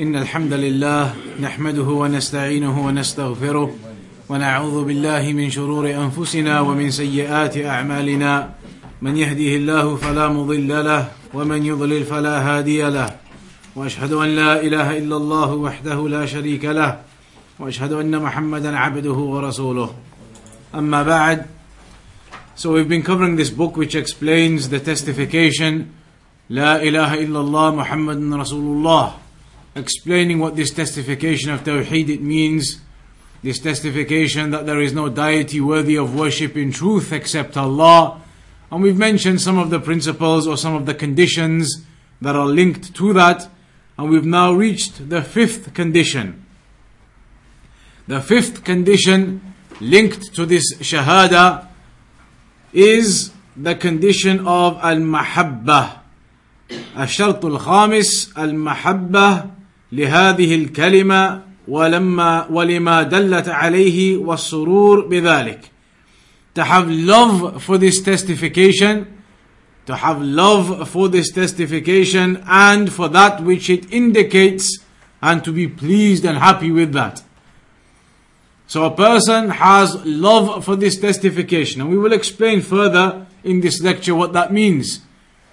إن الحمد لله نحمده ونستعينه ونستغفره ونعوذ بالله من شرور أنفسنا ومن سيئات أعمالنا. من يهده الله فلا مضل له ومن يضلل فلا هادي له. وأشهد أن لا إله إلا الله وحده لا شريك له. وأشهد أن محمدا عبده ورسوله. أما بعد So we've been covering this book which explains the testification La ilaha illallah Muhammadun Rasulullah explaining what this testification of Tawheed it means this testification that there is no deity worthy of worship in truth except Allah and we've mentioned some of the principles or some of the conditions that are linked to that and we've now reached the fifth condition the fifth condition linked to this shahada is the condition of al-mahabbah الشرط الخامس المحبة لهذه الكلمة ولما ولما دلت عليه والسرور بذلك to have love for this testification to have love for this testification and for that which it indicates and to be pleased and happy with that so a person has love for this testification and we will explain further in this lecture what that means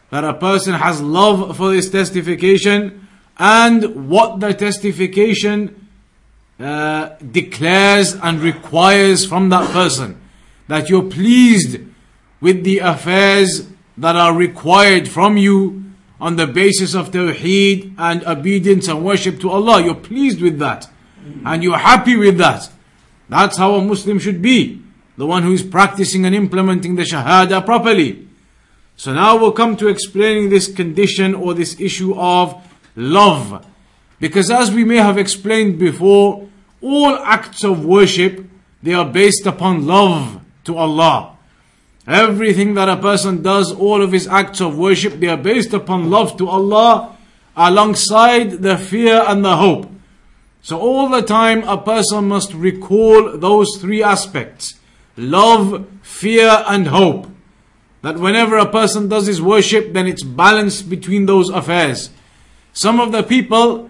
that a person has love for this testification and what the testification uh, declares and requires from that person. That you're pleased with the affairs that are required from you on the basis of tawheed and obedience and worship to Allah. You're pleased with that. And you're happy with that. That's how a Muslim should be. The one who is practicing and implementing the Shahada properly. So now we'll come to explaining this condition or this issue of love. Because as we may have explained before, all acts of worship, they are based upon love to Allah. Everything that a person does, all of his acts of worship, they are based upon love to Allah alongside the fear and the hope. So all the time a person must recall those three aspects. Love, fear and hope that whenever a person does his worship, then it's balanced between those affairs. Some of the people,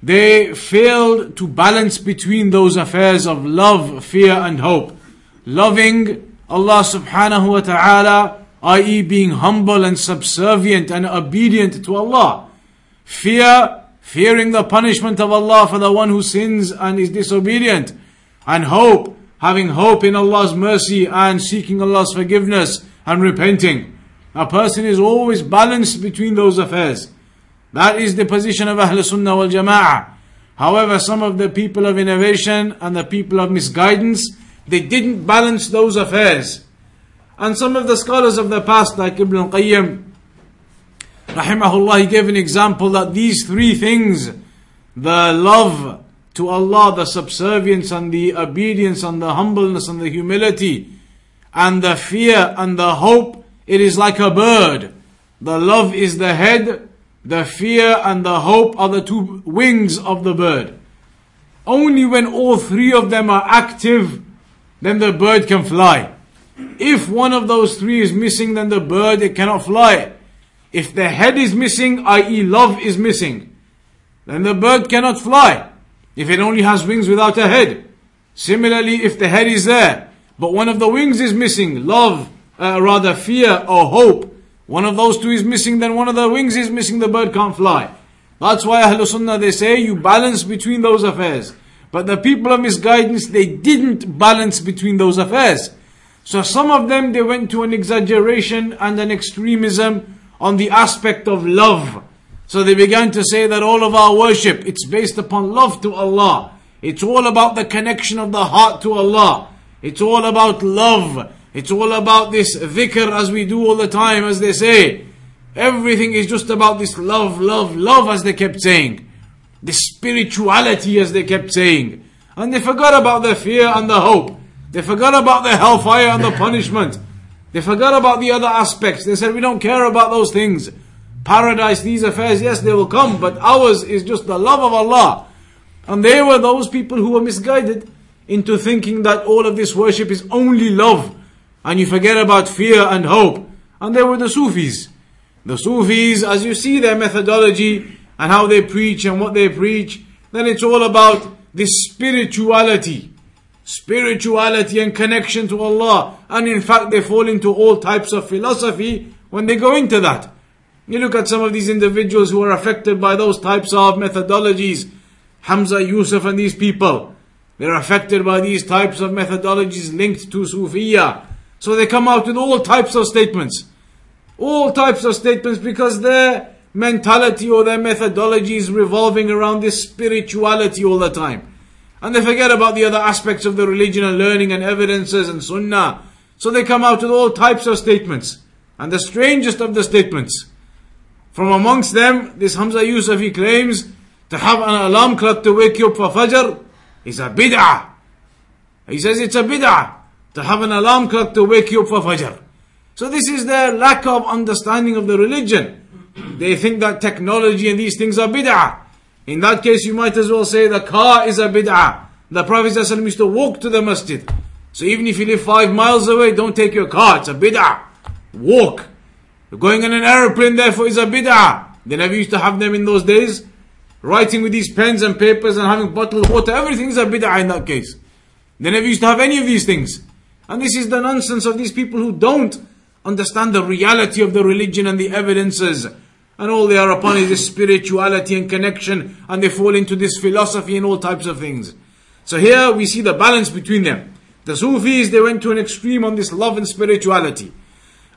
they failed to balance between those affairs of love, fear, and hope. Loving Allah subhanahu wa ta'ala, i.e., being humble and subservient and obedient to Allah. Fear, fearing the punishment of Allah for the one who sins and is disobedient. And hope, having hope in Allah's mercy and seeking Allah's forgiveness and repenting. A person is always balanced between those affairs. That is the position of Ahl Sunnah wal Jama'ah. However, some of the people of innovation and the people of misguidance, they didn't balance those affairs. And some of the scholars of the past, like Ibn al-Qayyim, rahimahullah, he gave an example that these three things, the love to Allah, the subservience and the obedience and the humbleness and the humility, and the fear and the hope, it is like a bird. The love is the head, the fear and the hope are the two wings of the bird. Only when all three of them are active, then the bird can fly. If one of those three is missing, then the bird it cannot fly. If the head is missing, i.e., love is missing, then the bird cannot fly. If it only has wings without a head. Similarly, if the head is there, but one of the wings is missing, love, uh, rather fear or hope. One of those two is missing, then one of the wings is missing, the bird can't fly. That's why Ahlul Sunnah they say you balance between those affairs. But the people of misguidance, they didn't balance between those affairs. So some of them, they went to an exaggeration and an extremism on the aspect of love. So they began to say that all of our worship, it's based upon love to Allah. It's all about the connection of the heart to Allah. It's all about love. It's all about this dhikr as we do all the time, as they say. Everything is just about this love, love, love, as they kept saying. The spirituality, as they kept saying. And they forgot about the fear and the hope. They forgot about the hellfire and the punishment. They forgot about the other aspects. They said, we don't care about those things. Paradise, these affairs, yes, they will come, but ours is just the love of Allah. And they were those people who were misguided into thinking that all of this worship is only love and you forget about fear and hope. And they were the Sufis. The Sufis, as you see their methodology, and how they preach and what they preach, then it's all about this spirituality. Spirituality and connection to Allah. And in fact, they fall into all types of philosophy when they go into that. You look at some of these individuals who are affected by those types of methodologies. Hamza Yusuf and these people. They're affected by these types of methodologies linked to Sufiya. So they come out with all types of statements. All types of statements because their mentality or their methodology is revolving around this spirituality all the time. And they forget about the other aspects of the religion and learning and evidences and sunnah. So they come out with all types of statements. And the strangest of the statements. From amongst them, this Hamza Yusuf, he claims to have an alarm clock to wake you up for Fajr is a bid'ah. He says it's a bid'ah to have an alarm clock to wake you up for Fajr. So this is their lack of understanding of the religion. They think that technology and these things are bid'ah. In that case, you might as well say the car is a bid'ah. The Prophet ﷺ used to walk to the masjid. So even if you live five miles away, don't take your car. It's a bid'ah. Walk. Going on an aeroplane, therefore, is a bid'ah. They never used to have them in those days. Writing with these pens and papers and having bottled water, everything is a bid'ah in that case. They never used to have any of these things. And this is the nonsense of these people who don't understand the reality of the religion and the evidences. And all they are upon is this spirituality and connection, and they fall into this philosophy and all types of things. So here we see the balance between them. The Sufis, they went to an extreme on this love and spirituality.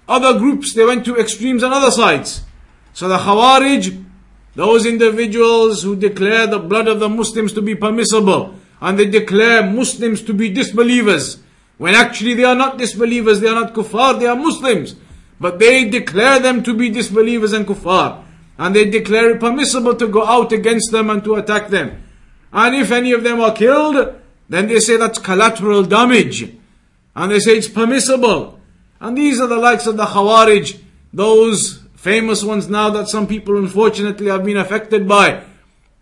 Other groups, they went to extremes on other sides. So the Khawarij, those individuals who declare the blood of the Muslims to be permissible, and they declare Muslims to be disbelievers, when actually they are not disbelievers, they are not kuffar, they are Muslims. But they declare them to be disbelievers and kuffar. And they declare it permissible to go out against them and to attack them. And if any of them are killed, then they say that's collateral damage. And they say it's permissible. And these are the likes of the Khawarij, those famous ones now that some people unfortunately have been affected by.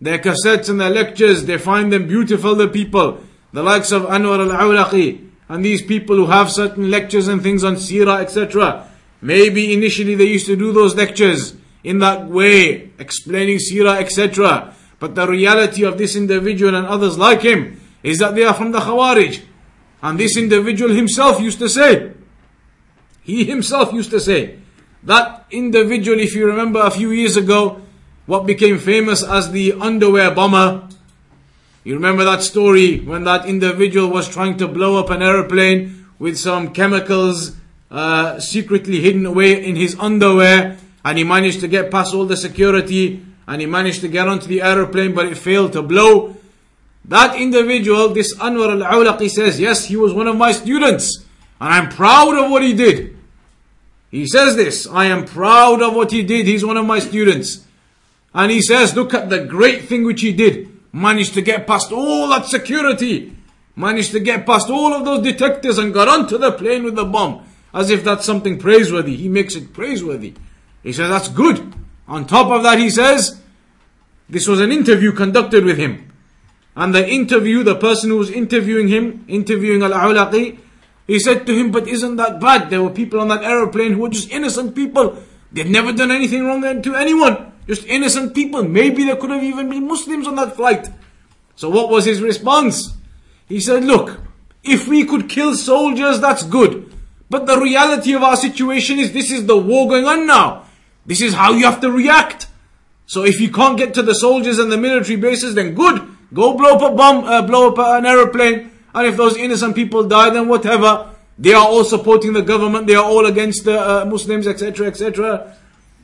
Their cassettes and their lectures, they find them beautiful, the people. The likes of Anwar al-Awlaqi, and these people who have certain lectures and things on Sirah, etc. Maybe initially they used to do those lectures in that way, explaining Sirah, etc. But the reality of this individual and others like him is that they are from the Khawarij. And this individual himself used to say, he himself used to say, that individual, if you remember a few years ago, what became famous as the underwear bomber, you remember that story when that individual was trying to blow up an aeroplane with some chemicals uh, secretly hidden away in his underwear and he managed to get past all the security and he managed to get onto the aeroplane but it failed to blow. That individual, this Anwar al-Awlaqi says, yes, he was one of my students and I'm proud of what he did. He says this, I am proud of what he did. He's one of my students. And he says, look at the great thing which he did managed to get past all that security, managed to get past all of those detectives and got onto the plane with the bomb. As if that's something praiseworthy. He makes it praiseworthy. He says that's good. On top of that, he says, this was an interview conducted with him. And the interview, the person who was interviewing him, interviewing Al-Awlaqi, he said to him, but isn't that bad? There were people on that aeroplane who were just innocent people. They'd never done anything wrong to anyone. Just innocent people. Maybe there could have even been Muslims on that flight. So what was his response? He said, look, if we could kill soldiers, that's good. But the reality of our situation is this is the war going on now. This is how you have to react. So if you can't get to the soldiers and the military bases, then good. Go blow up a bomb, uh, blow up an aeroplane. And if those innocent people die, then whatever. They are all supporting the government. They are all against the uh, Muslims, etc., etc.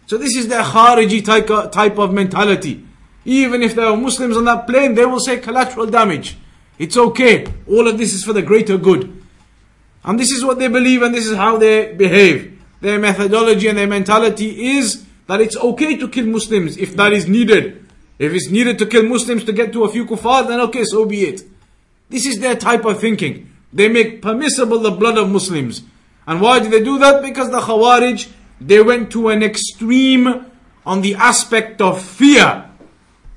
So this is their Khariji type, of mentality. Even if there are Muslims on that plane, they will say collateral damage. It's okay. All of this is for the greater good. And this is what they believe and this is how they behave. Their methodology and their mentality is that it's okay to kill Muslims if that is needed. If it's needed to kill Muslims to get to a few kuffar, then okay, so be it. This is their type of thinking. They make permissible the blood of Muslims. And why do they do that? Because the Khawarij they went to an extreme on the aspect of fear.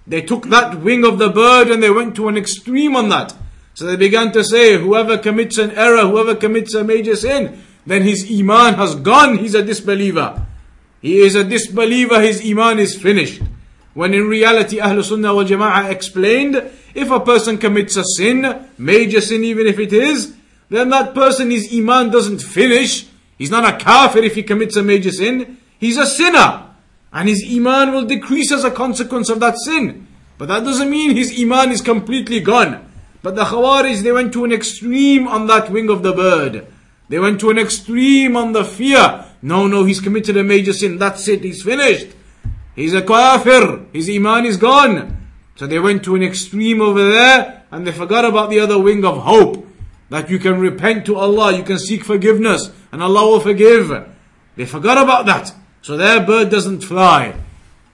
They took that wing of the bird and they went to an extreme on that. So they began to say, whoever commits an error, whoever commits a major sin, then his iman has gone, he's a disbeliever. He is a disbeliever, his iman is finished. When in reality, Ahlul Sunnah wal Jama'ah explained, if a person commits a sin, major sin even if it is, then that person, his iman doesn't finish. He's not a kafir if he commits a major sin. He's a sinner. And his iman will decrease as a consequence of that sin. But that doesn't mean his iman is completely gone. But the Khawarij, they went to an extreme on that wing of the bird. They went to an extreme on the fear. No, no, he's committed a major sin. That's it, he's finished. He's a kafir. His iman is gone. So they went to an extreme over there and they forgot about the other wing of hope. That you can repent to Allah, you can seek forgiveness and Allah will forgive. They forgot about that. So their bird doesn't fly.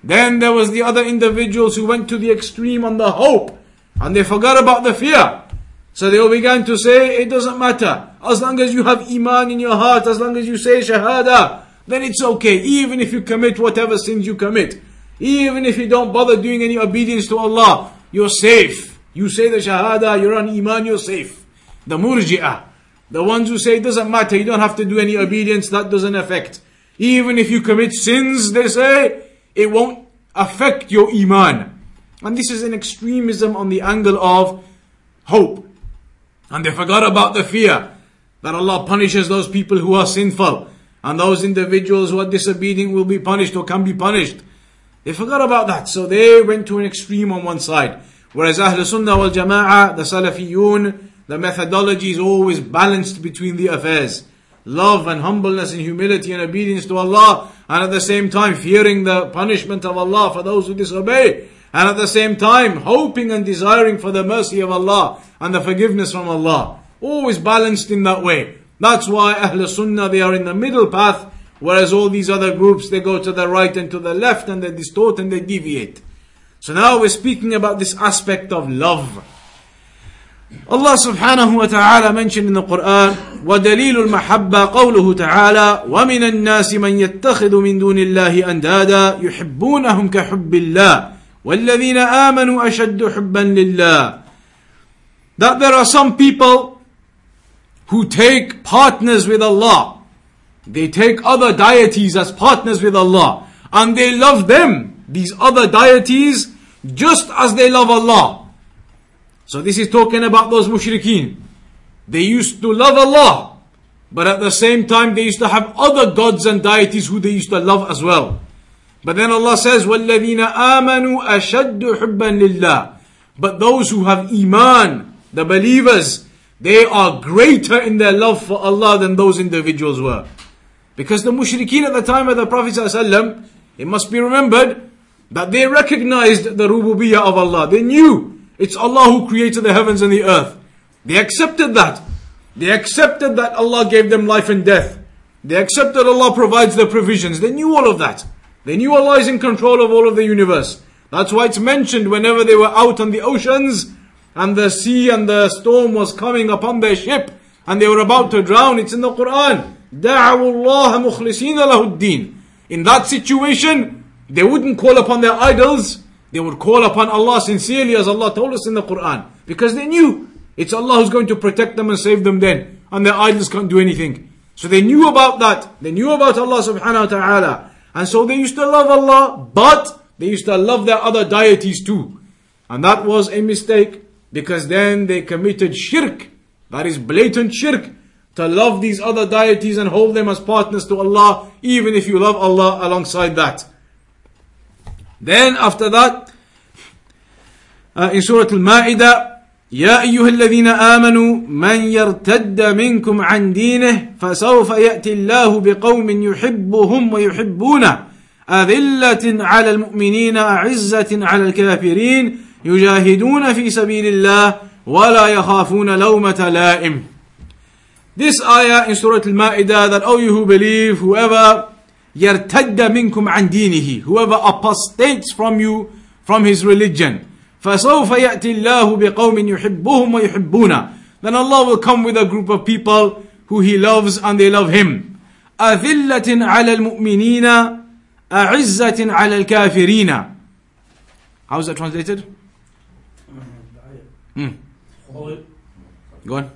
Then there was the other individuals who went to the extreme on the hope and they forgot about the fear. So they all began to say, it doesn't matter. As long as you have iman in your heart, as long as you say shahada, then it's okay. Even if you commit whatever sins you commit. Even if you don't bother doing any obedience to Allah, you're safe. You say the Shahada, you're on Iman, you're safe. The Murji'ah. The ones who say it doesn't matter, you don't have to do any obedience, that doesn't affect. Even if you commit sins, they say, it won't affect your Iman. And this is an extremism on the angle of hope. And they forgot about the fear that Allah punishes those people who are sinful. And those individuals who are disobedient will be punished or can be punished. They forgot about that. So they went to an extreme on one side. Whereas Ahl Sunnah wal Jama'ah, the Salafiyun, the methodology is always balanced between the affairs. Love and humbleness and humility and obedience to Allah, and at the same time fearing the punishment of Allah for those who disobey, and at the same time hoping and desiring for the mercy of Allah and the forgiveness from Allah. Always balanced in that way. That's why Ahl Sunnah, they are in the middle path, whereas all these other groups, they go to the right and to the left and they distort and they deviate. So now we're speaking about this aspect of love. Allah subhanahu wa ta'ala the Quran, وَدَلِيلُ الْمَحَبَّةِ قَوْلُهُ تَعَالَى وَمِنَ النَّاسِ مَنْ يَتَّخِذُ مِن دُونِ اللَّهِ أَنْدَادًا يُحِبُّونَهُمْ كَحُبِّ اللَّهِ وَالَّذِينَ آمَنُوا أَشَدُّ حُبًّا لِلَّهِ That there are some people who take partners with Allah. They take other deities as partners with Allah. And they love them, these other deities, just as they love Allah. So this is talking about those mushrikeen. They used to love Allah. But at the same time, they used to have other gods and deities who they used to love as well. But then Allah says, وَالَّذِينَ آمَنُوا أَشَدُّ حُبًّا لِلَّهِ But those who have iman, the believers, they are greater in their love for Allah than those individuals were. Because the mushrikeen at the time of the Prophet ﷺ, it must be remembered that they recognized the rububiyyah of Allah. They knew it's Allah who created the heavens and the earth. They accepted that. They accepted that Allah gave them life and death. They accepted Allah provides the provisions. They knew all of that. They knew Allah is in control of all of the universe. That's why it's mentioned whenever they were out on the oceans, and the sea and the storm was coming upon their ship and they were about to drown. It's in the Quran. اللَّهَ مُخْلِصِينَ لَهُ الدِّينَ In that situation, they wouldn't call upon their idols. They would call upon Allah sincerely as Allah told us in the Quran. Because they knew it's Allah who's going to protect them and save them then. And their idols can't do anything. So they knew about that. They knew about Allah subhanahu wa ta'ala. And so they used to love Allah, but they used to love their other deities too. And that was a mistake because then they committed shirk. That is blatant shirk. To love these other deities and hold them as partners to Allah, even if you love Allah alongside that. Then after that, uh, in Surah Al-Ma'idah, يا أيها الذين آمنوا من يرتد منكم عن دينه فسوف يأتي الله بقوم يحبهم ويحبونه أذلة على المؤمنين أعزة على الكافرين يجاهدون في سبيل الله ولا يخافون لومة لائم This ayah in Surah Al-Ma'idah that, oh you who believe, whoever يرتد منكم عن دينه, whoever apostates from you, from his religion, فسوف يأتي الله بقوم يحبهم ويحبونه. Then Allah will come with a group of people who He loves and they love Him. أذلة على المؤمنين أعزة على الكافرين. How is that translated? Mm. Go on.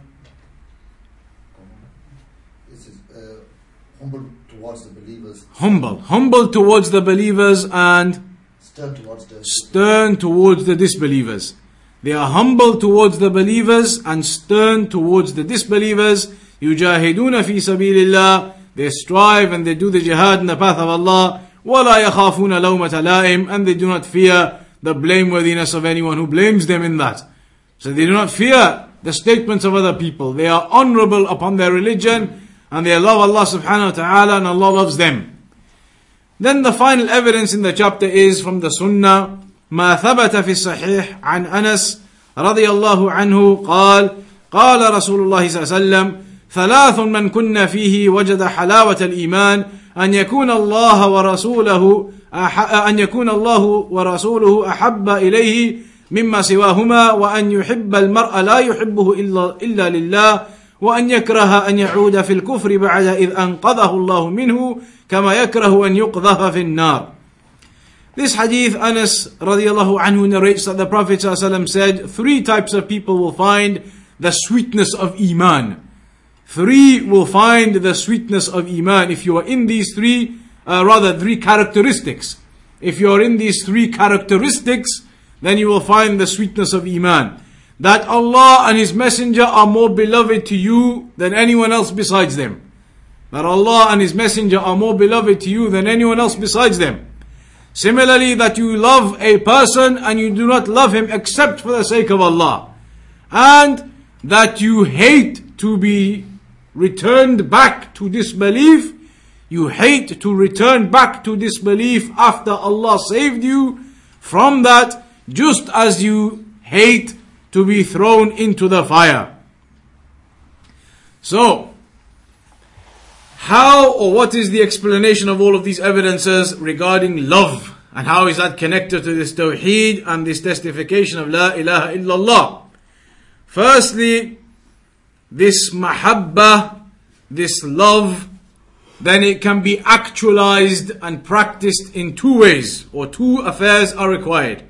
towards the believers, Humble. Humble towards the believers and Stern towards the stern towards the disbelievers. They are humble towards the believers and stern towards the disbelievers. يجاهدون في سبيل الله. They strive and they do the jihad in the path of Allah. ولا يخافون لومة لائم and they do not fear the blameworthiness of anyone who blames them in that. So they do not fear the statements of other people. They are honorable upon their religion and they love Allah subhanahu wa ta'ala and Allah loves them. Then the final evidence in the chapter is from the Sunnah ما ثبت في الصحيح عن أنس رضي الله عنه قال قال رسول الله صلى الله عليه وسلم ثلاث من كن فيه وجد حلاوة الإيمان أن يكون الله ورسوله أن يكون الله ورسوله أحب إليه مما سواهما وأن يحب المرء لا يحبه إلا, إلا لله وأن يكره أن يعود في الكفر بعد إذ أنقذه الله منه كما يكره أن يقذف في النار This hadith, Anas radiallahu anhu narrates that the Prophet ﷺ said, three types of people will find the sweetness of Iman. Three will find the sweetness of Iman. If you are in these three, uh, rather three characteristics. If you are in these three characteristics, then you will find the sweetness of Iman. That Allah and His Messenger are more beloved to you than anyone else besides them. That Allah and His Messenger are more beloved to you than anyone else besides them. Similarly, that you love a person and you do not love him except for the sake of Allah. And that you hate to be returned back to disbelief. You hate to return back to disbelief after Allah saved you from that, just as you hate to be thrown into the fire. So, how or what is the explanation of all of these evidences regarding love? And how is that connected to this tawheed and this testification of La ilaha illallah? Firstly, this mahabbah, this love, then it can be actualized and practiced in two ways, or two affairs are required.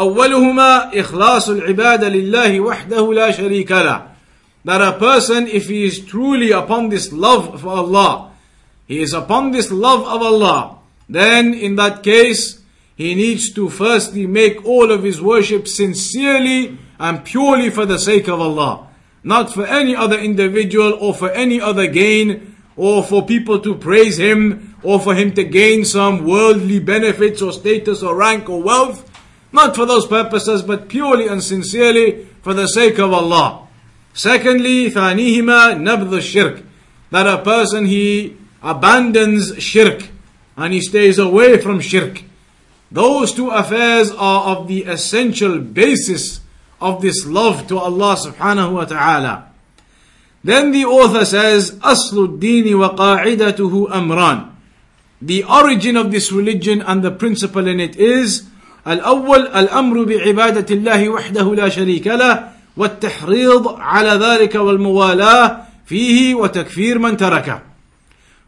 أولهما إخلاص العبادة لله وحده لا شريك له that a person, if he is truly upon this love for Allah, he is upon this love of Allah, then in that case, he needs to firstly make all of his worship sincerely and purely for the sake of Allah. Not for any other individual or for any other gain or for people to praise him or for him to gain some worldly benefits or status or rank or wealth. Not for those purposes, but purely and sincerely for the sake of Allah. Secondly, ثانيهما نبذ الشرك. That a person he abandons shirk and he stays away from shirk. Those two affairs are of the essential basis of this love to Allah subhanahu wa ta'ala. Then the author says, أصل الدين وقاعدته أمران. The origin of this religion and the principle in it is الأول الأمر بعبادة الله وحده لا شريك له والتحريض على ذلك والموالاة فيه وتكفير من تركه.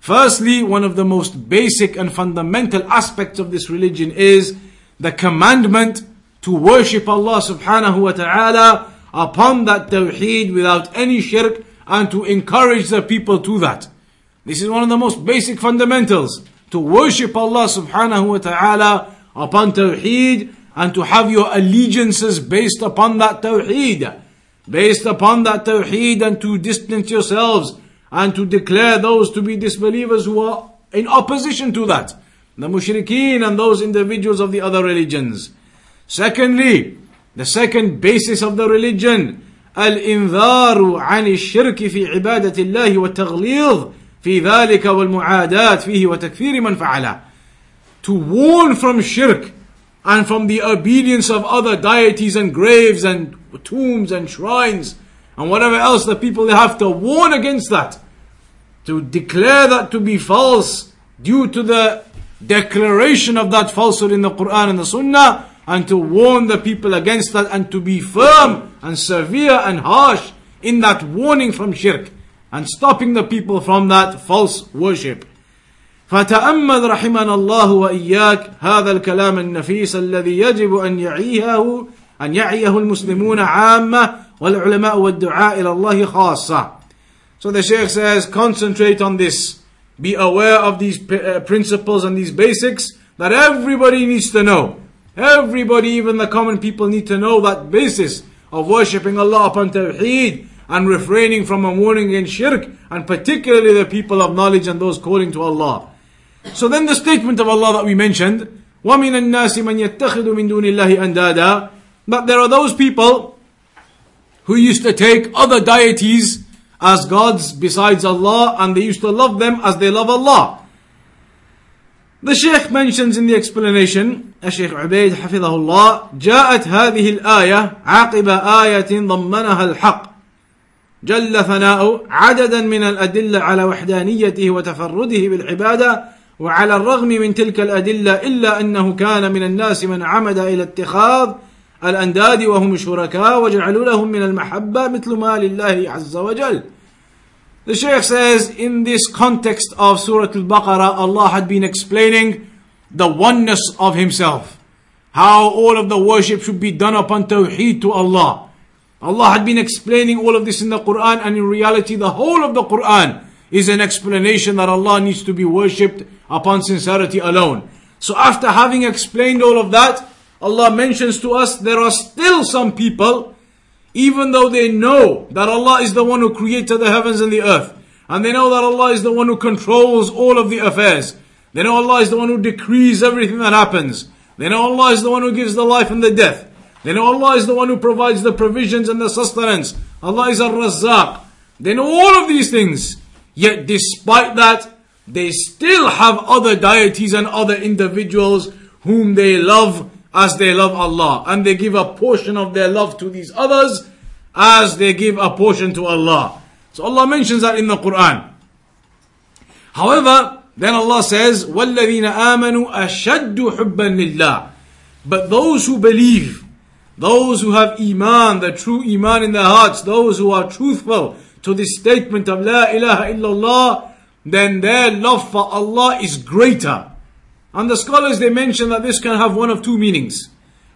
Firstly, one of the most basic and fundamental aspects of this religion is the commandment to worship Allah subhanahu wa ta'ala upon that tawheed without any shirk and to encourage the people to that. This is one of the most basic fundamentals. To worship Allah subhanahu wa ta'ala upon tawheed and to have your allegiances based upon that tawheed. Based upon that tawheed and to distance yourselves and to declare those to be disbelievers who are in opposition to that. The mushrikeen and those individuals of the other religions. Secondly, the second basis of the religion, الإنذار عن الشرك في عبادة الله والتغليظ في ذلك والمعاداة فيه وتكفير من فعله. To warn from shirk and from the obedience of other deities and graves and tombs and shrines and whatever else the people have to warn against that to declare that to be false due to the declaration of that falsehood in the Quran and the Sunnah and to warn the people against that and to be firm and severe and harsh in that warning from shirk and stopping the people from that false worship. فتأمل رحمنا الله وإياك هذا الكلام النفيس الذي يجب أن يعيه أن يعيه المسلمون عامة والعلماء والدعاء إلى الله خاصة. So the Shaykh says, concentrate on this. Be aware of these uh, principles and these basics that everybody needs to know. Everybody, even the common people, need to know that basis of worshipping Allah upon Tawheed and refraining from a warning against shirk, and particularly the people of knowledge and those calling to Allah. So then the statement of Allah that we mentioned, وَمِنَ النَّاسِ مَنْ يَتَّخِذُ مِن دُونِ اللَّهِ أَنْدَادًا But there are those people who used to take other deities as gods besides Allah and they used to love them as they love Allah. The Shaykh mentions in the explanation, الشيخ عبيد حفظه الله, جاءت هذه الآية عقب آية ضمنها الحق جل ثناؤه عددا من الأدلة على وحدانيته وتفرده بالعبادة وعلى الرغم من تلك الأدلة إلا أنه كان من الناس من عمد إلى اتخاذ الأنداد وهم الشركاء وجعلوا لهم من المحبة مثل ما لله عز وجل The Shaykh says in this context of Surah Al-Baqarah, Allah had been explaining the oneness of Himself. How all of the worship should be done upon Tawheed to Allah. Allah had been explaining all of this in the Quran and in reality the whole of the Quran is an explanation that Allah needs to be worshipped upon sincerity alone. So after having explained all of that, Allah mentions to us there are still some people even though they know that Allah is the one who created the heavens and the earth, and they know that Allah is the one who controls all of the affairs, they know Allah is the one who decrees everything that happens, they know Allah is the one who gives the life and the death, they know Allah is the one who provides the provisions and the sustenance, Allah is Ar-Razzaq, they know all of these things, yet despite that, they still have other deities and other individuals whom they love as they love Allah. And they give a portion of their love to these others as they give a portion to Allah. So Allah mentions that in the Quran. However, then Allah says, وَالَّذِينَ آمَنُوا أَشَدُّ حُبًّا لِلَّهِ But those who believe, those who have iman, the true iman in their hearts, those who are truthful to this statement of La ilaha illallah, then their love for Allah is greater. And the scholars they mention that this can have one of two meanings.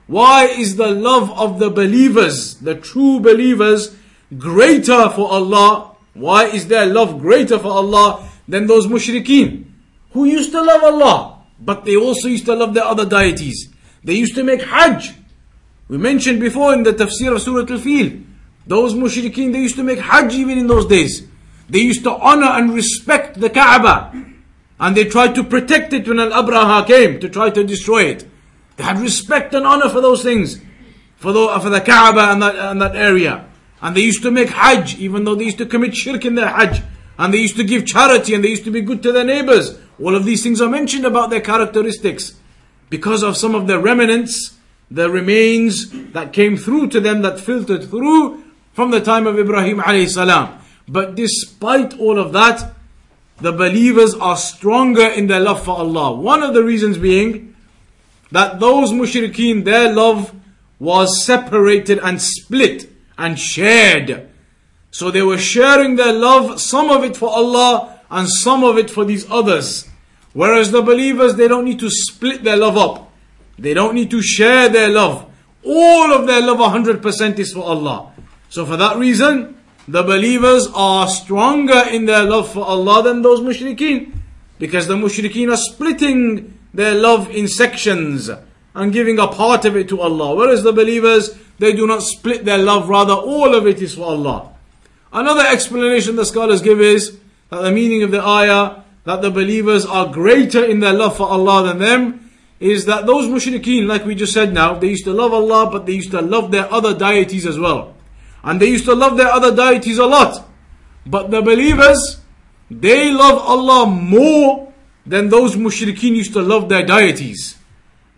Why is the love of the believers, the true believers, greater for Allah? Why is their love greater for Allah than those mushrikeen who used to love Allah, but they also used to love their other deities? They used to make Hajj. We mentioned before in the tafsir of Surah Al-Fil, those mushrikeen, they used to make Hajj even in those days. They used to honor and respect the Kaaba. And they tried to protect it when Al-Abraha came to try to destroy it. They had respect and honor for those things. For the, for the Kaaba and that, and that area. And they used to make Hajj, even though they used to commit shirk in their Hajj. And they used to give charity and they used to be good to their neighbors. All of these things are mentioned about their characteristics. Because of some of the remnants, the remains that came through to them, that filtered through from the time of Ibrahim alayhi salam. But despite all of that, the believers are stronger in their love for Allah. One of the reasons being that those mushrikeen, their love was separated and split and shared. So they were sharing their love, some of it for Allah and some of it for these others. Whereas the believers, they don't need to split their love up. They don't need to share their love. All of their love 100% is for Allah. So for that reason, the believers are stronger in their love for Allah than those mushrikeen. Because the mushrikeen are splitting their love in sections and giving a part of it to Allah. Whereas the believers, they do not split their love, rather all of it is for Allah. Another explanation the scholars give is that the meaning of the ayah, that the believers are greater in their love for Allah than them, is that those mushrikeen, like we just said now, they used to love Allah, but they used to love their other deities as well. And they used to love their other deities a lot. But the believers, they love Allah more than those mushrikeen used to love their deities.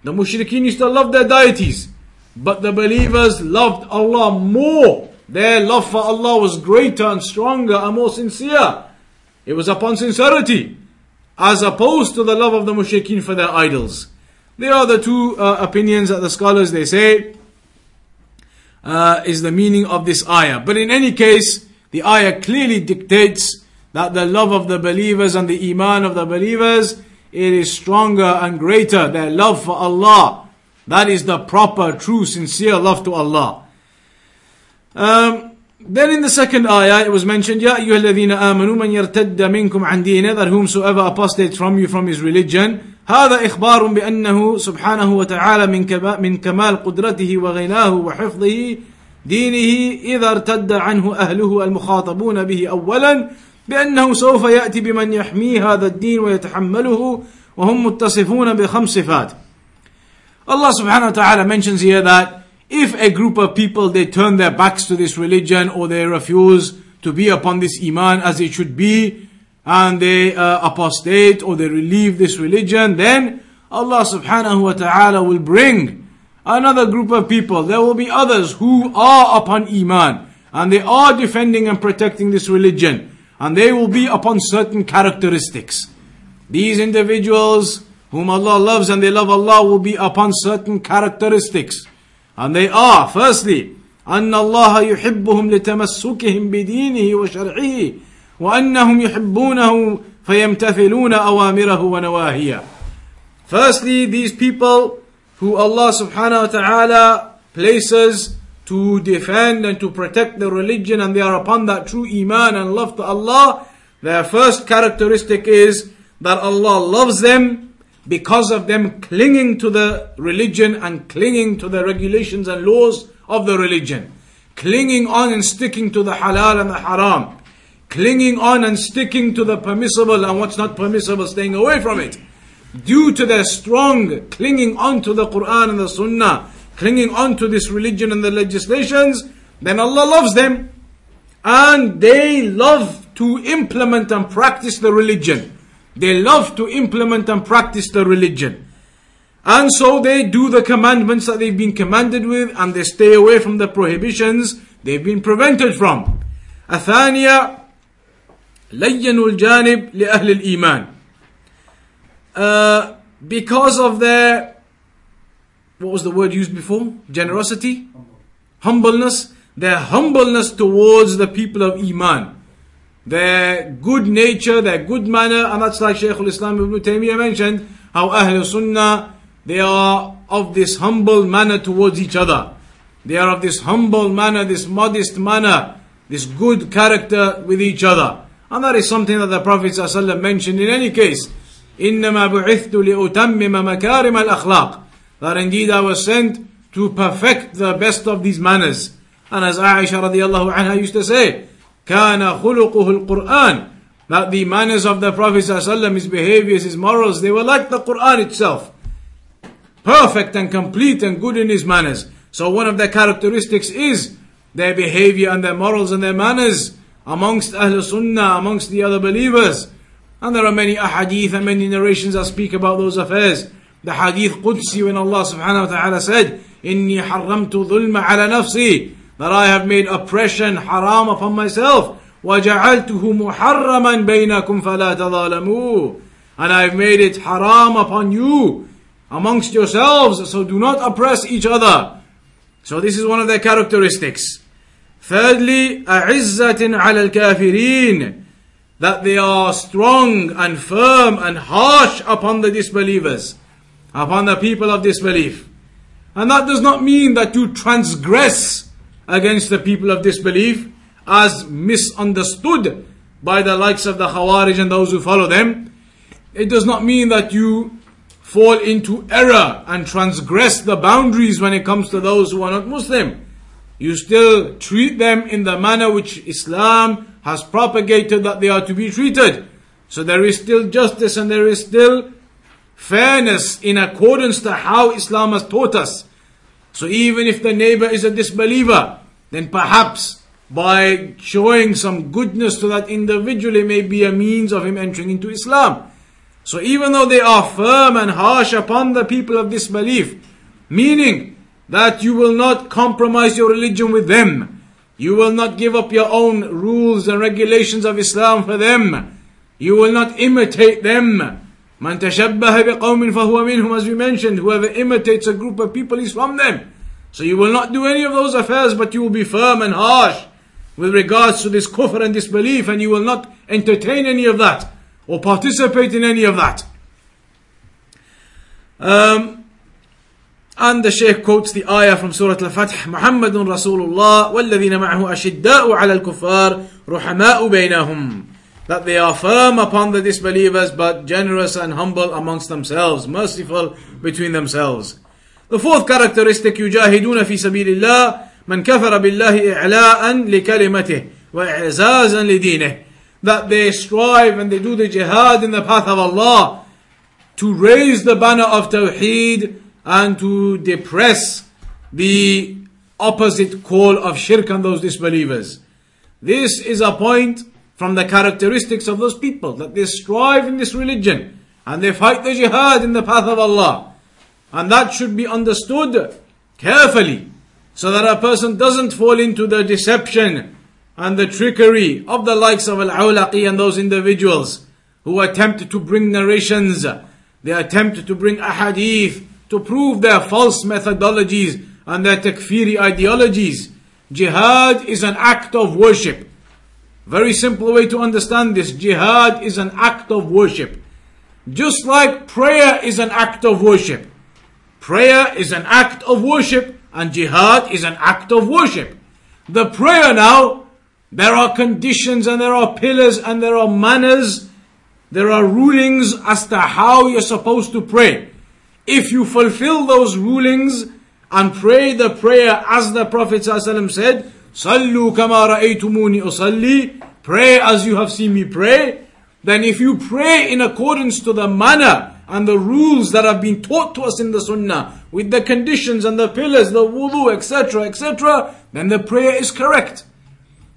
The mushrikeen used to love their deities. But the believers loved Allah more. Their love for Allah was greater and stronger and more sincere. It was upon sincerity. As opposed to the love of the mushrikeen for their idols. There are the two uh, opinions that the scholars they say uh, is the meaning of this ayah. But in any case, the ayah clearly dictates that the love of the believers and the iman of the believers it is stronger and greater their love for Allah that is the proper true sincere love to Allah um, then in the second ayah it was mentioned Ya man yartadda minkum an that whomsoever apostates from you from his religion هذا إخبار بأنه سبحانه وتعالى من من كمال قدرته وغناه وحفظه دينه إذا ارتد عنه أهله المخاطبون به أولا بأنه سوف يأتي بمن يحمي هذا الدين ويتحمله وهم متصفون بخمس صفات. Allah subhanahu wa ta'ala mentions here that if a group of people they turn their backs to this religion or they refuse to be upon this iman as it should be and they uh, apostate or they relieve this religion then Allah subhanahu wa ta'ala will bring another group of people there will be others who are upon iman and they are defending and protecting this religion and they will be upon certain characteristics these individuals whom Allah loves and they love Allah will be upon certain characteristics and they are, firstly, أن الله يحبهم لتمسكهم بدينه وشرعه وأنهم يحبونه فيمتثلون أوامره ونواهيه. Firstly, these people who Allah subhanahu wa ta'ala places to defend and to protect the religion and they are upon that true iman and love to Allah, their first characteristic is that Allah loves them because of them clinging to the religion and clinging to the regulations and laws of the religion, clinging on and sticking to the halal and the haram, clinging on and sticking to the permissible and what's not permissible, staying away from it. Due to their strong clinging on to the Quran and the Sunnah, clinging on to this religion and the legislations, then Allah loves them. And they love to implement and practice the religion. They love to implement and practice the religion. And so they do the commandments that they've been commanded with and they stay away from the prohibitions they've been prevented from. الثانية لين الجانب لأهل الإيمان uh, because of their what was the word used before generosity humbleness their humbleness towards the people of Iman their good nature, their good manner, and that's like Shaykh al-Islam ibn Taymiyyah mentioned, how Ahl Sunnah, they are of this humble manner towards each other. They are of this humble manner, this modest manner, this good character with each other. And that is something that the Prophet ﷺ mentioned in any case. إنما بعثت لأتمم مكارم الأخلاق. That indeed I was sent to perfect the best of these manners. And as Aisha radiallahu anha used to say, كان خلقه القرآن that the manners of the Prophet ﷺ, his behaviors, his morals, they were like the Quran itself. Perfect and complete and good in his manners. So one of their characteristics is their behavior and their morals and their manners amongst Ahl Sunnah, amongst the other believers. And there are many ahadith and many narrations that speak about those affairs. The hadith Qudsi when Allah subhanahu wa ta'ala said, إِنِّي حَرَّمْتُ ظُلْمَ عَلَى نَفْسِي that I have made oppression haram upon myself. وَجَعَلْتُهُ مُحَرَّمًا بَيْنَكُمْ فَلَا تَظَالَمُوا And I've made it haram upon you amongst yourselves, so do not oppress each other. So this is one of their characteristics. Thirdly, أَعِزَّةٍ عَلَى الْكَافِرِينَ That they are strong and firm and harsh upon the disbelievers, upon the people of disbelief. And that does not mean that you transgress against the people of disbelief as misunderstood by the likes of the Khawarij and those who follow them. It does not mean that you fall into error and transgress the boundaries when it comes to those who are not Muslim. You still treat them in the manner which Islam has propagated that they are to be treated. So there is still justice and there is still fairness in accordance to how Islam has taught us. So even if the neighbor is a disbeliever, then perhaps by showing some goodness to that individual, it may be a means of him entering into Islam. So even though they are firm and harsh upon the people of disbelief, meaning that you will not compromise your religion with them, you will not give up your own rules and regulations of Islam for them, you will not imitate them. Man tashabbaha biqawmin fahuwa minhum, as we mentioned, whoever imitates a group of people is from them. So you will not do any of those affairs, but you will be firm and harsh with regards to this kufr and disbelief, and you will not entertain any of that or participate in any of that. Um, and the Shaykh quotes the ayah from Surah Al-Fath: Muhammadun Rasulullah, وَالَّذِينَ مَعَهُ أَشِدَّاءُ عَلَى الْكُفَّارِ رُحَمَاءُ بَيْنَهُمْ That they are firm upon the disbelievers, but generous and humble amongst themselves, merciful between themselves. The fourth characteristic, يُجَاهِدُونَ فِي سَبِيلِ اللَّهِ مَنْ كَفَرَ بِاللَّهِ إِعْلَاءً لِكَلِمَتِهِ وَإِعْزَازًا لِدِينِهِ That they strive and they do the jihad in the path of Allah to raise the banner of Tawheed and to depress the opposite call of shirk and those disbelievers. This is a point from the characteristics of those people that they strive in this religion and they fight the jihad in the path of Allah. And that should be understood carefully so that a person doesn't fall into the deception and the trickery of the likes of Al-Awlaqi and those individuals who attempt to bring narrations, they attempt to bring ahadith to prove their false methodologies and their takfiri ideologies. Jihad is an act of worship. Very simple way to understand this. Jihad is an act of worship. Just like prayer is an act of worship. Prayer is an act of worship and jihad is an act of worship. The prayer now, there are conditions and there are pillars and there are manners. There are rulings as to how you're supposed to pray. If you fulfill those rulings and pray the prayer as the Prophet ﷺ said, Sallu kama ra'aytumuni usalli. Pray as you have seen me pray. Then if you pray in accordance to the manner and the rules that have been taught to us in the sunnah, with the conditions and the pillars, the wudu, etc., etc., then the prayer is correct.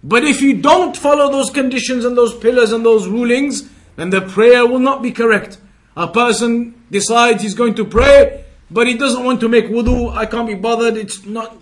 But if you don't follow those conditions and those pillars and those rulings, then the prayer will not be correct. A person decides he's going to pray, but he doesn't want to make wudu. I can't be bothered. It's not,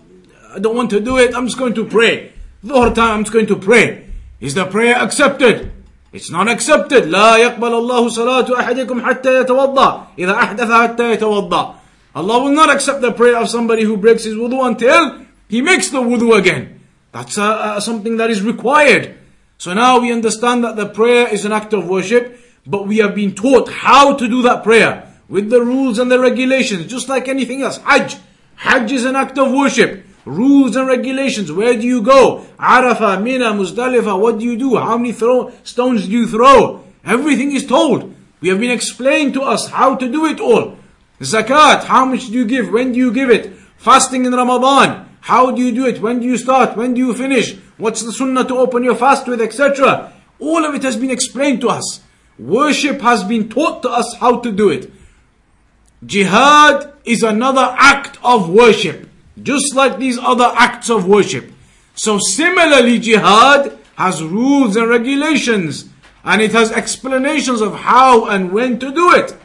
I don't want to do it. I'm just going to pray. Dhuhr time, I'm just going to pray. Is the prayer accepted? It's not accepted. لا يقبل الله صلاة أحدكم حتى يتوضأ إذا أحدث حتى يتوضأ Allah will not accept the prayer of somebody who breaks his wudu until he makes the wudu again. That's uh, uh, something that is required. So now we understand that the prayer is an act of worship, but we have been taught how to do that prayer with the rules and the regulations, just like anything else. Hajj. Hajj is an act of worship rules and regulations. Where do you go? Arafah, Mina, Muzdalifah. What do you do? How many throw, stones do you throw? Everything is told. We have been explained to us how to do it all. Zakat, how much do you give? When do you give it? Fasting in Ramadan, how do you do it? When do you start? When do you finish? What's the sunnah to open your fast with, etc. All of it has been explained to us. Worship has been taught to us how to do it. Jihad is another act of worship just like these other acts of worship. So similarly, jihad has rules and regulations, and it has explanations of how and when to do it.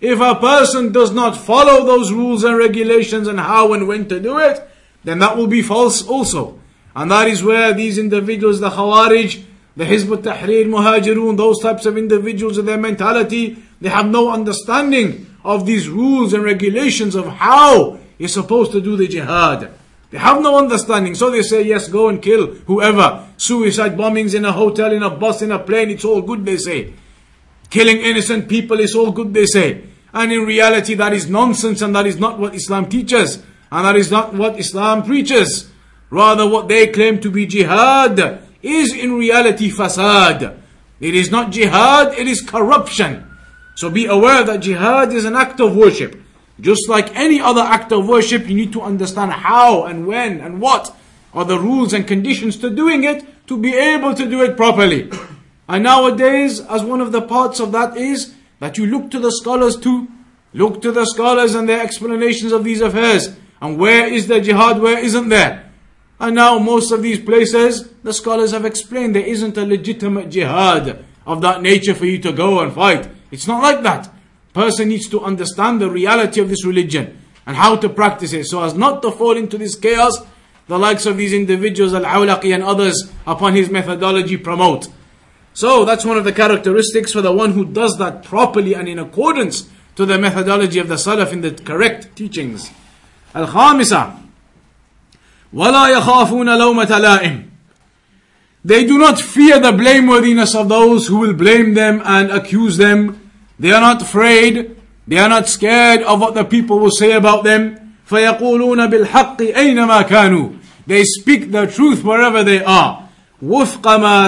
If a person does not follow those rules and regulations and how and when to do it, then that will be false also. And that is where these individuals, the Khawarij, the Hizb tahrir Muhajirun, those types of individuals and their mentality, they have no understanding of these rules and regulations of how you're supposed to do the jihad. They have no understanding, so they say, yes, go and kill whoever. Suicide bombings in a hotel, in a bus, in a plane, it's all good, they say. Killing innocent people is all good, they say. And in reality, that is nonsense and that is not what Islam teaches. And that is not what Islam preaches. Rather, what they claim to be jihad is in reality fasad. It is not jihad, it is corruption. So be aware that jihad is an act of worship. Just like any other act of worship, you need to understand how and when and what are the rules and conditions to doing it to be able to do it properly. And nowadays, as one of the parts of that is that you look to the scholars too. Look to the scholars and their explanations of these affairs. And where is the jihad, where isn't there? And now most of these places, the scholars have explained there isn't a legitimate jihad of that nature for you to go and fight. It's not like that person needs to understand the reality of this religion and how to practice it so as not to fall into this chaos the likes of these individuals, Al-Awlaqi and others upon his methodology promote. So that's one of the characteristics for the one who does that properly and in accordance to the methodology of the Salaf in the correct teachings. Al-Khamisa وَلَا يَخَافُونَ لَوْمَةَ لَائِمٍ They do not fear the blameworthiness of those who will blame them and accuse them they are not afraid. They are not scared of what the people will say about them. فيقولون بالحق أينما كانوا. They speak the truth wherever they are. وفق ما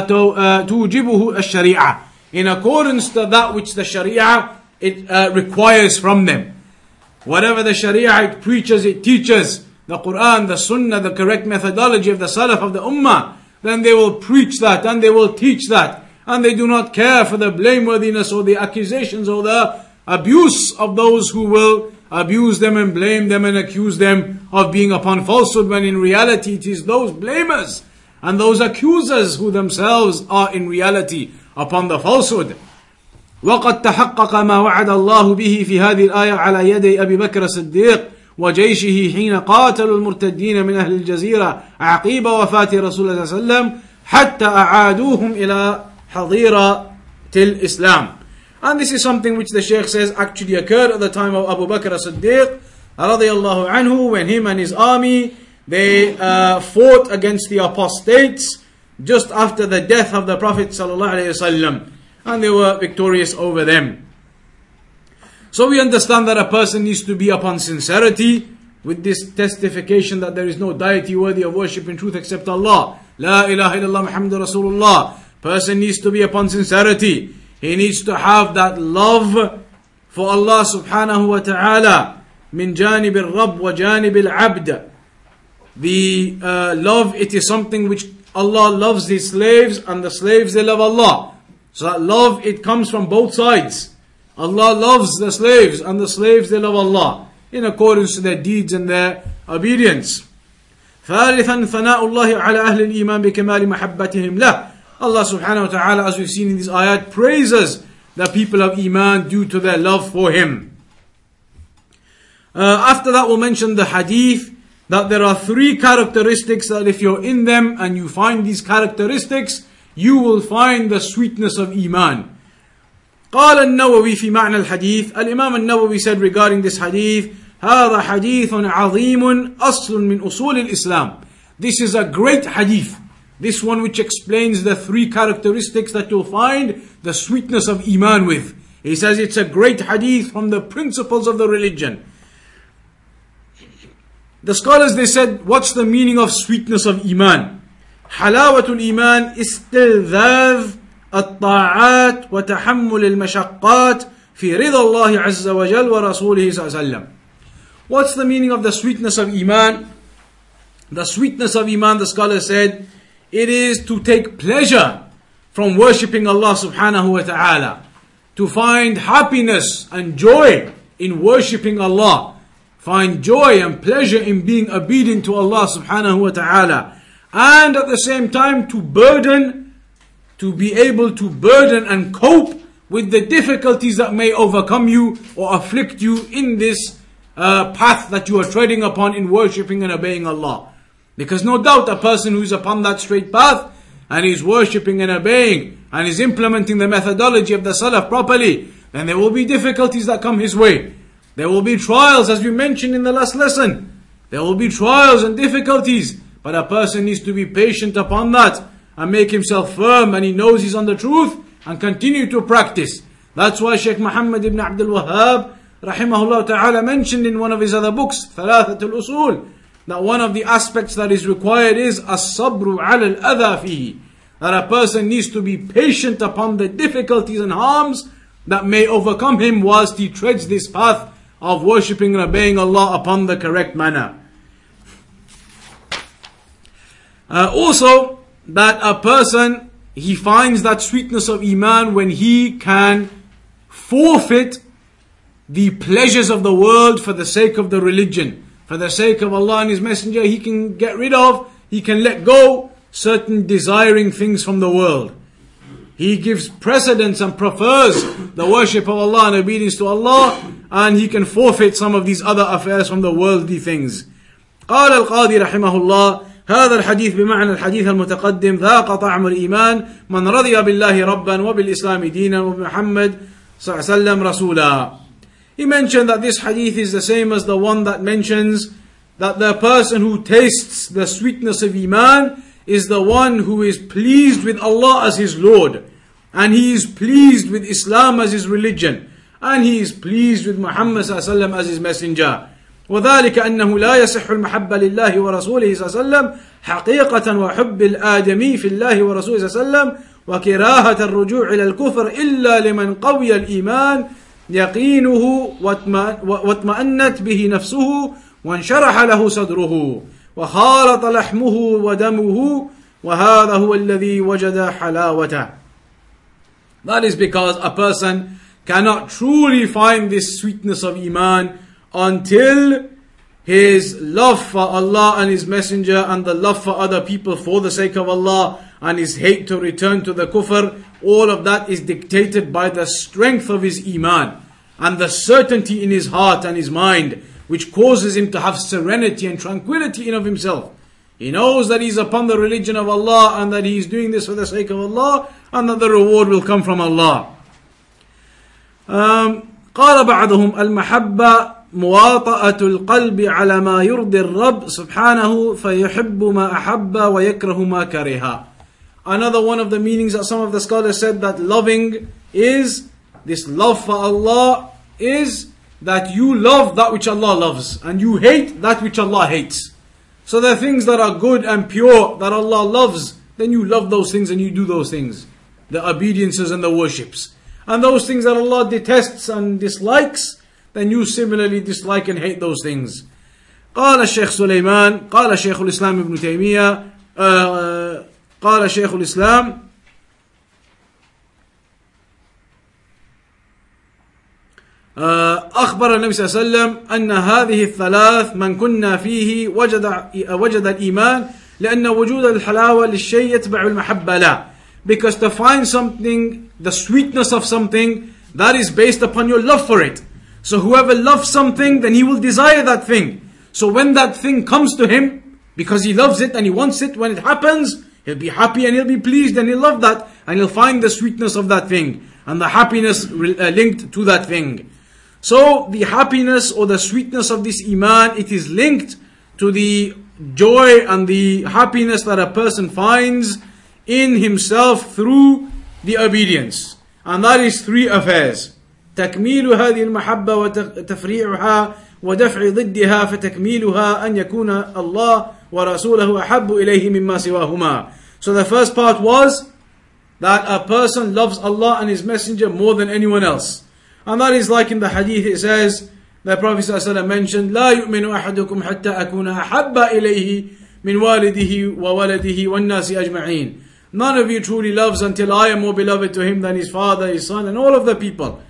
توجبه الشريعة. in accordance to that which the Sharia it uh, requires from them. Whatever the Sharia it preaches, it teaches, the Quran, the Sunnah, the correct methodology of the Salaf of the Ummah, then they will preach that and they will teach that. And they do not care for the blameworthiness or the accusations or the abuse of those who will abuse them and blame them and accuse them of being upon falsehood when in reality it is those blamers and those accusers who themselves are in reality upon the falsehood. وقد تحقق ما وعد الله به في هذه الآية على يدي أبي بكر الصديق وجيشه حين قاتلوا المرتدين من أهل الجزيرة عقيب وفاة رسول الله صلى الله عليه وسلم حتى أعادوهم إلى Hadira till Islam. And this is something which the Shaykh says actually occurred at the time of Abu Bakr as-Siddiq anhu when him and his army they uh, fought against the apostates just after the death of the Prophet and they were victorious over them. So we understand that a person needs to be upon sincerity with this testification that there is no deity worthy of worship in truth except Allah. La ilaha illallah Muhammad Rasulullah. Person needs to be upon sincerity. He needs to have that love for Allah subhanahu wa ta'ala. من جانب الرب وجانب العبد. The uh, love, it is something which Allah loves His slaves and the slaves they love Allah. So that love, it comes from both sides. Allah loves the slaves and the slaves they love Allah in accordance to their deeds and their obedience. ثالثا ثناء الله على أهل الإيمان بكمال محبتهم له Allah subhanahu wa ta'ala as we've seen in this ayat praises the people of Iman due to their love for Him. Uh, after that we'll mention the hadith that there are three characteristics that if you're in them and you find these characteristics you will find the sweetness of Iman. قال النووي في معنى الحديث الإمام النووي said regarding this hadith هذا حديث عظيم أصل من أصول الإسلام This is a great hadith. This one which explains the three characteristics that you'll find the sweetness of Iman with. He says it's a great hadith from the principles of the religion. The scholars they said, what's the meaning of sweetness of Iman? حلاوة الإيمان استلذاذ الطاعات وتحمل المشقات في رضا الله عز وجل ورسوله صلى الله عليه وسلم. What's the meaning of the sweetness of Iman? The sweetness of Iman, the scholar said, it is to take pleasure from worshipping Allah subhanahu wa ta'ala. To find happiness and joy in worshipping Allah. Find joy and pleasure in being obedient to Allah subhanahu wa ta'ala. And at the same time to burden to be able to burden and cope with the difficulties that may overcome you or afflict you in this uh, path that you are treading upon in worshipping and obeying Allah. Because no doubt a person who is upon that straight path and is worshipping and obeying and is implementing the methodology of the Salaf properly, then there will be difficulties that come his way. There will be trials as we mentioned in the last lesson. There will be trials and difficulties, but a person needs to be patient upon that and make himself firm and he knows he's on the truth and continue to practice. That's why Sheikh Muhammad ibn Abdul Wahhab rahimahullah ta'ala mentioned in one of his other books, Thalathatul Usul, that one of the aspects that is required is as-sabru ala al-adha fihi. That a person needs to be patient upon the difficulties and harms that may overcome him whilst he treads this path of worshipping and obeying Allah upon the correct manner. Uh, also, that a person he finds that sweetness of iman when he can forfeit the pleasures of the world for the sake of the religion for the sake of Allah and his messenger he can get rid of he can let go certain desiring things from the world he gives precedence and prefers the worship of Allah and obedience to Allah and he can forfeit some of these other affairs from the worldly things قال القاضي رحمه الله هذا الحديث بمعنى الحديث المتقدم ذاق طعم الإيمان من رضي بالله ربا وبالإسلام دينا وبمحمد صلى الله عليه وسلم رسولا He mentioned that this hadith is the same as the one that mentions that the person who tastes the sweetness of Iman is the one who is pleased with Allah as his Lord. And he is pleased with Islam as his religion. And he is pleased with Muhammad as his messenger. وذلك أنه لا يصح المحبة لله ورسوله صلى الله عليه وسلم حقيقة وحب الآدمي في الله ورسوله صلى الله عليه وسلم وكراهة الرجوع إلى الكفر إلا لمن قوي الإيمان يقينه واطمأنت به نفسه وانشرح له صدره وخالط لحمه ودمه وهذا هو الذي وجد حلاوته That is because a person cannot truly find this sweetness of Iman until his love for Allah and His Messenger and the love for other people for the sake of Allah and his hate to return to the kufr, all of that is dictated by the strength of his Iman and the certainty in his heart and his mind, which causes him to have serenity and tranquility in of himself. He knows that he's upon the religion of Allah and that he is doing this for the sake of Allah and that the reward will come from Allah. Um, قال بعضهم المحبة مواطأة القلب على ما يرضي الرب سبحانه فيحب ما أحب ويكره ما كره. Another one of the meanings that some of the scholars said that loving is this love for Allah is that you love that which Allah loves and you hate that which Allah hates. So the things that are good and pure that Allah loves, then you love those things and you do those things. The obediences and the worships. And those things that Allah detests and dislikes, then you similarly dislike and hate those things. قال الشيخ سليمان قال شيخ الإسلام ابن تيمية قال شيخ الإسلام آه، أخبر النبي صلى الله عليه وسلم أن هذه الثلاث من كنا فيه وجد وجد الإيمان لأن وجود الحلاوة للشيء يتبع المحبة لا because to find something the sweetness of something that is based upon your love for it so whoever loves something then he will desire that thing so when that thing comes to him because he loves it and he wants it when it happens he'll be happy and he'll be pleased and he'll love that and he'll find the sweetness of that thing and the happiness uh, linked to that thing so the happiness or the sweetness of this iman, it is linked to the joy and the happiness that a person finds in himself through the obedience. And that is three affairs. تكميل هذه المحبة وتفريعها ودفع ضدها فتكميلها أن يكون الله ورسوله أحب إليه مما سواهما. So the first part was that a person loves Allah and His Messenger more than anyone else. And that is like in the hadith it says, the Prophet ﷺ mentioned, لا يؤمن أحدكم حتى أكون أحب إليه من والده وولده والناس أجمعين. None of you truly loves until I am more beloved to him than his father, his son, and all of the people.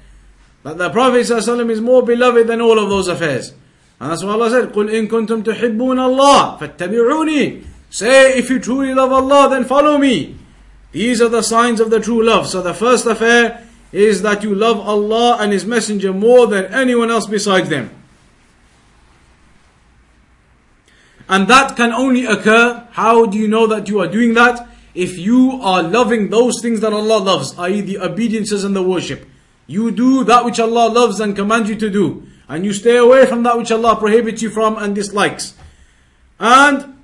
But the Prophet ﷺ is more beloved than all of those affairs. And that's why Allah said, قُلْ إِن كُنْتُمْ تُحِبُّونَ اللَّهِ فَاتَّبِعُونِي Say, if you truly love Allah, then follow me. These are the signs of the true love. So the first affair is that you love Allah and His Messenger more than anyone else besides them. And that can only occur. How do you know that you are doing that? If you are loving those things that Allah loves, i.e., the obediences and the worship. You do that which Allah loves and commands you to do. And you stay away from that which Allah prohibits you from and dislikes. And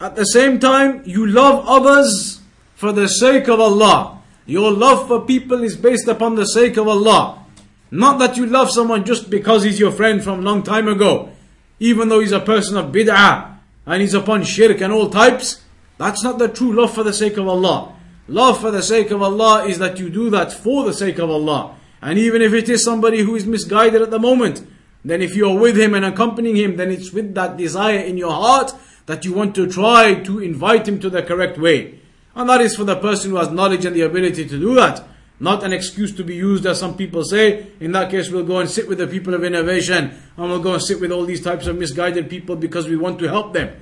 at the same time, you love others for the sake of Allah. Your love for people is based upon the sake of Allah. Not that you love someone just because he's your friend from a long time ago. Even though he's a person of bid'ah and he's upon shirk and all types. That's not the true love for the sake of Allah. Love for the sake of Allah is that you do that for the sake of Allah. And even if it is somebody who is misguided at the moment, then if you are with him and accompanying him, then it's with that desire in your heart that you want to try to invite him to the correct way. And that is for the person who has knowledge and the ability to do that. Not an excuse to be used as some people say. In that case, we'll go and sit with the people of innovation and we'll go and sit with all these types of misguided people because we want to help them.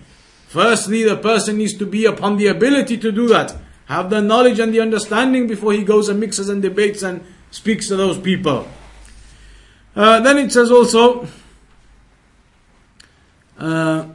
Firstly, the person needs to be upon the ability to do that. Have the knowledge and the understanding before he goes and mixes and debates and speaks to those people. Uh, then it says also, uh,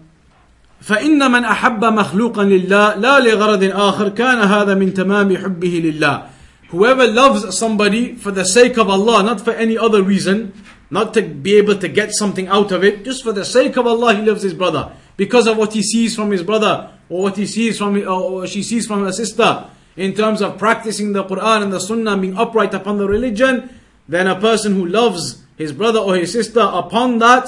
فإن من أحب مخلوقا لله لا لغرض آخر كان هذا من تمام حبه لله Whoever loves somebody for the sake of Allah, not for any other reason, not to be able to get something out of it, just for the sake of Allah, he loves his brother. Because of what he sees from his brother, or what he sees from, or she sees from her sister, in terms of practicing the Quran and the Sunnah, being upright upon the religion, then a person who loves his brother or his sister upon that,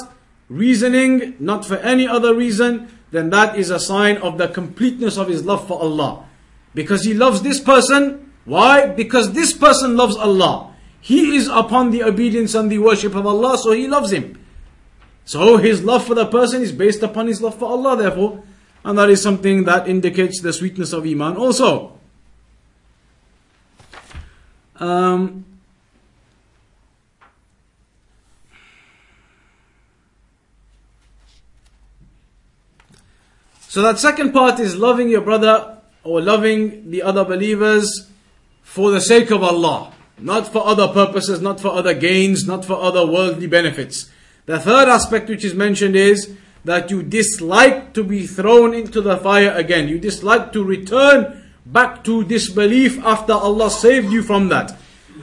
reasoning, not for any other reason, then that is a sign of the completeness of his love for Allah. Because he loves this person. Why? Because this person loves Allah. He is upon the obedience and the worship of Allah, so he loves him. So his love for the person is based upon his love for Allah, therefore. And that is something that indicates the sweetness of Iman also. Um, so that second part is loving your brother or loving the other believers for the sake of Allah, not for other purposes, not for other gains, not for other worldly benefits. The third aspect which is mentioned is that you dislike to be thrown into the fire again. You dislike to return back to disbelief after Allah saved you from that.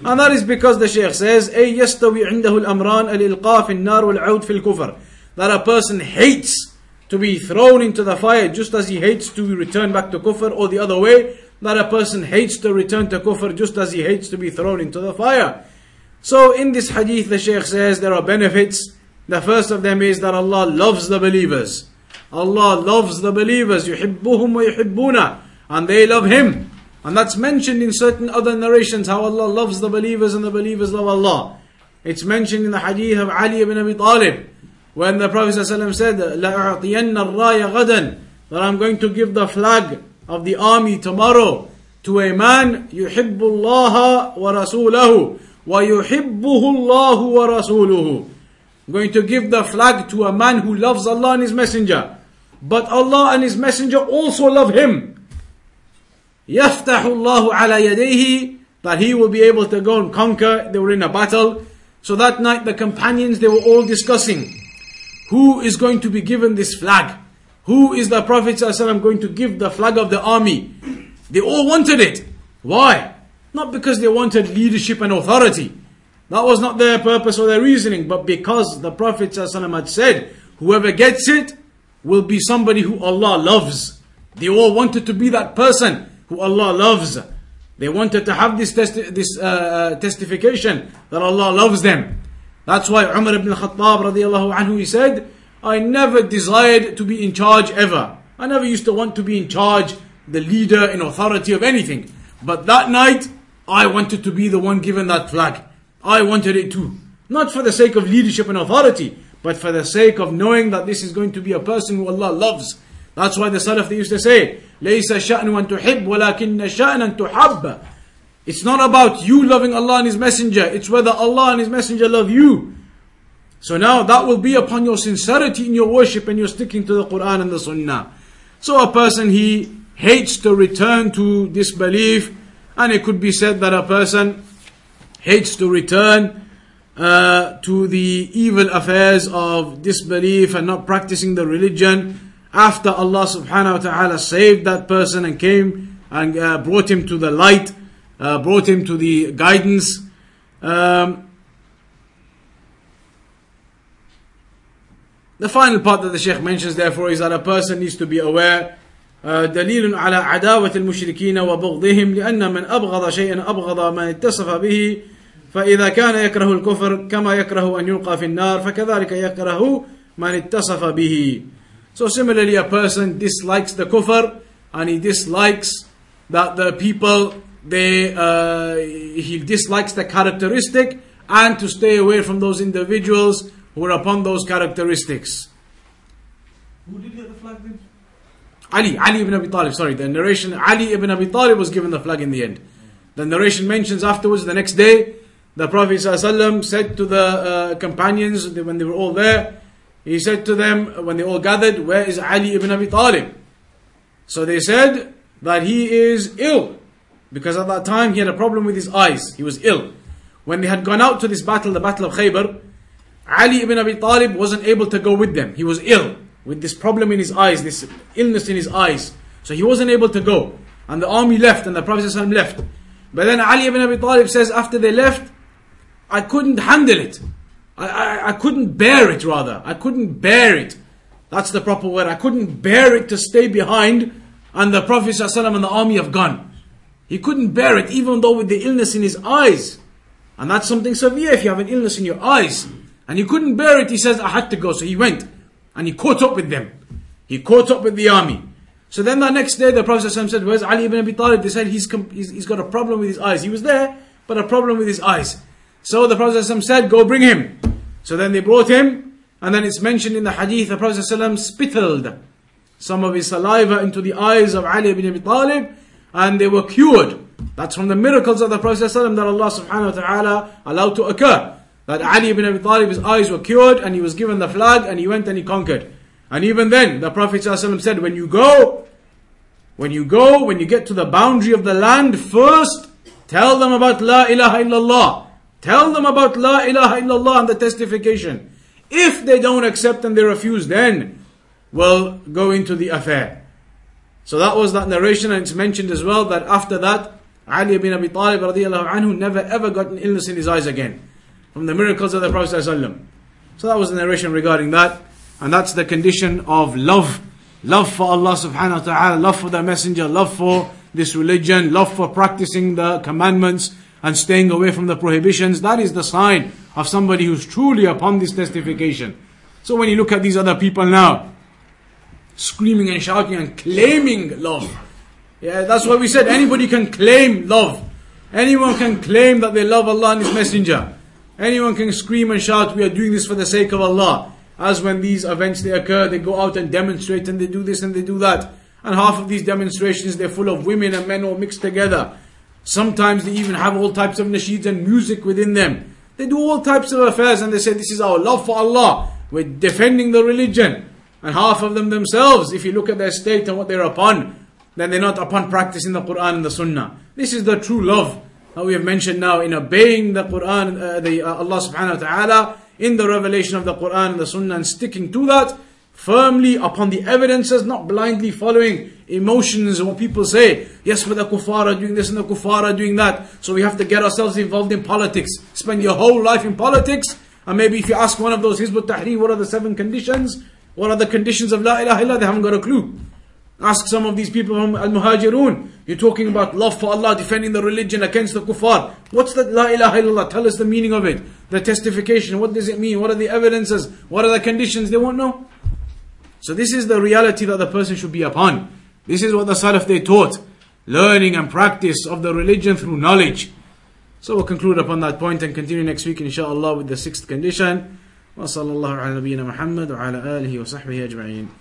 And that is because the Shaykh says, أي يستوي عنده الأمران الإلقاء في النار والعود في الكفر. That a person hates to be thrown into the fire just as he hates to return back to kufr or the other way. That a person hates to return to kufr just as he hates to be thrown into the fire. So in this hadith the Shaykh says there are benefits the first of them is that Allah loves the believers. Allah loves the believers. يحبهم ويحبونه. And they love Him. And that's mentioned in certain other narrations how Allah loves the believers and the believers love Allah. It's mentioned in the hadith of Ali ibn Abi Talib when the Prophet ﷺ said, لَأَعْطِيَنَّ الرَّايَ غَدًا That I'm going to give the flag of the army tomorrow to a man يحب الله ورسوله ويحبه الله ورسوله I'm going to give the flag to a man who loves Allah and His Messenger. But Allah and His Messenger also love him. يفتح الله على يديه that he will be able to go and conquer. They were in a battle. So that night the companions, they were all discussing who is going to be given this flag? Who is the Prophet ﷺ going to give the flag of the army? They all wanted it. Why? Not because they wanted leadership and authority. That was not their purpose or their reasoning, but because the Prophet ﷺ had said, whoever gets it will be somebody who Allah loves. They all wanted to be that person who Allah loves. They wanted to have this, testi- this uh, uh, testification that Allah loves them. That's why Umar ibn Khattab radiallahu anhu he said, I never desired to be in charge ever. I never used to want to be in charge, the leader in authority of anything. But that night, I wanted to be the one given that flag. I wanted it too. Not for the sake of leadership and authority, but for the sake of knowing that this is going to be a person who Allah loves. That's why the Salaf they used to say, ليس شأن أن تحب ولكن شأن أن تحب. It's not about you loving Allah and His Messenger, it's whether Allah and His Messenger love you. So now that will be upon your sincerity in your worship and you're sticking to the Quran and the Sunnah. So a person he hates to return to disbelief, and it could be said that a person hates to return uh, to the evil affairs of disbelief and not practicing the religion after Allah subhanahu wa ta'ala saved that person and came and uh, brought him to the light, uh, brought him to the guidance. Um, the final part that the Sheikh mentions, therefore, is that a person needs to be aware دليل على عداوة المشركين وبغضهم لأن من أبغض شيئا أبغض من اتصف به فإذا كان يكره الكفر كما يكره أن يلقى في النار فكذلك يكره من اتصف به So similarly a person dislikes the kufr and he dislikes that the people they uh, he dislikes the characteristic and to stay away from those individuals who are upon those characteristics. Who did get the flag then? Ali, Ali ibn Abi Talib, sorry, the narration, Ali ibn Abi Talib was given the flag in the end. The narration mentions afterwards, the next day, the Prophet ﷺ said to the uh, companions when they were all there, he said to them when they all gathered, Where is Ali ibn Abi Talib? So they said that he is ill. Because at that time he had a problem with his eyes. He was ill. When they had gone out to this battle, the battle of Khaybar, Ali ibn Abi Talib wasn't able to go with them. He was ill with this problem in his eyes, this illness in his eyes. So he wasn't able to go. And the army left and the Prophet ﷺ left. But then Ali ibn Abi Talib says after they left, I couldn't handle it. I, I, I couldn't bear it rather. I couldn't bear it. That's the proper word. I couldn't bear it to stay behind and the Prophet ﷺ and the army have gone. He couldn't bear it even though with the illness in his eyes. And that's something severe if you have an illness in your eyes. And he couldn't bear it. He says, I had to go. So he went and he caught up with them. He caught up with the army. So then the next day the Prophet ﷺ said, Where's Ali ibn Abi Talib? They said he's, he's, he's got a problem with his eyes. He was there, but a problem with his eyes. So the Prophet ﷺ said, Go bring him. So then they brought him, and then it's mentioned in the hadith the Prophet ﷺ spittled some of his saliva into the eyes of Ali ibn Abi Talib, and they were cured. That's from the miracles of the Prophet ﷺ that Allah subhanahu wa ta'ala allowed to occur. That Ali ibn Abi Talib, his eyes were cured, and he was given the flag, and he went and he conquered. And even then, the Prophet ﷺ said, when you go, when you go, when you get to the boundary of the land, first tell them about La ilaha illallah. Tell them about La ilaha illallah and the testification. If they don't accept and they refuse, then we'll go into the affair. So that was that narration, and it's mentioned as well that after that, Ali ibn Abi Talib radiallahu anhu never ever got an illness in his eyes again. From the miracles of the Prophet. So that was the narration regarding that. And that's the condition of love. Love for Allah subhanahu wa ta'ala, love for the messenger, love for this religion, love for practicing the commandments and staying away from the prohibitions. That is the sign of somebody who's truly upon this testification. So when you look at these other people now, screaming and shouting and claiming love. Yeah, that's what we said. Anybody can claim love. Anyone can claim that they love Allah and His Messenger. Anyone can scream and shout, we are doing this for the sake of Allah. As when these events they occur, they go out and demonstrate and they do this and they do that. And half of these demonstrations, they're full of women and men all mixed together. Sometimes they even have all types of nasheeds and music within them. They do all types of affairs and they say, this is our love for Allah. We're defending the religion. And half of them themselves, if you look at their state and what they're upon, then they're not upon practicing the Quran and the Sunnah. This is the true love that we have mentioned now in obeying the Quran, uh, the uh, Allah subhanahu wa ta'ala, in the revelation of the Quran and the Sunnah and sticking to that firmly upon the evidences, not blindly following emotions what people say. Yes, but the kuffar are doing this and the kuffar are doing that. So we have to get ourselves involved in politics. Spend your whole life in politics. And maybe if you ask one of those Hizb ut-Tahrir, what are the seven conditions? What are the conditions of La ilaha illallah? They haven't got a clue. Ask some of these people from Al Muhajirun. You're talking about love for Allah, defending the religion against the kuffar. What's that La ilaha illallah? Tell us the meaning of it. The testification. What does it mean? What are the evidences? What are the conditions? They won't know. So this is the reality that the person should be upon. This is what the Salaf they taught. Learning and practice of the religion through knowledge. So we'll conclude upon that point and continue next week inshallah with the sixth condition. وصلى الله على نبينا محمد وعلى آله وصحبه أجمعين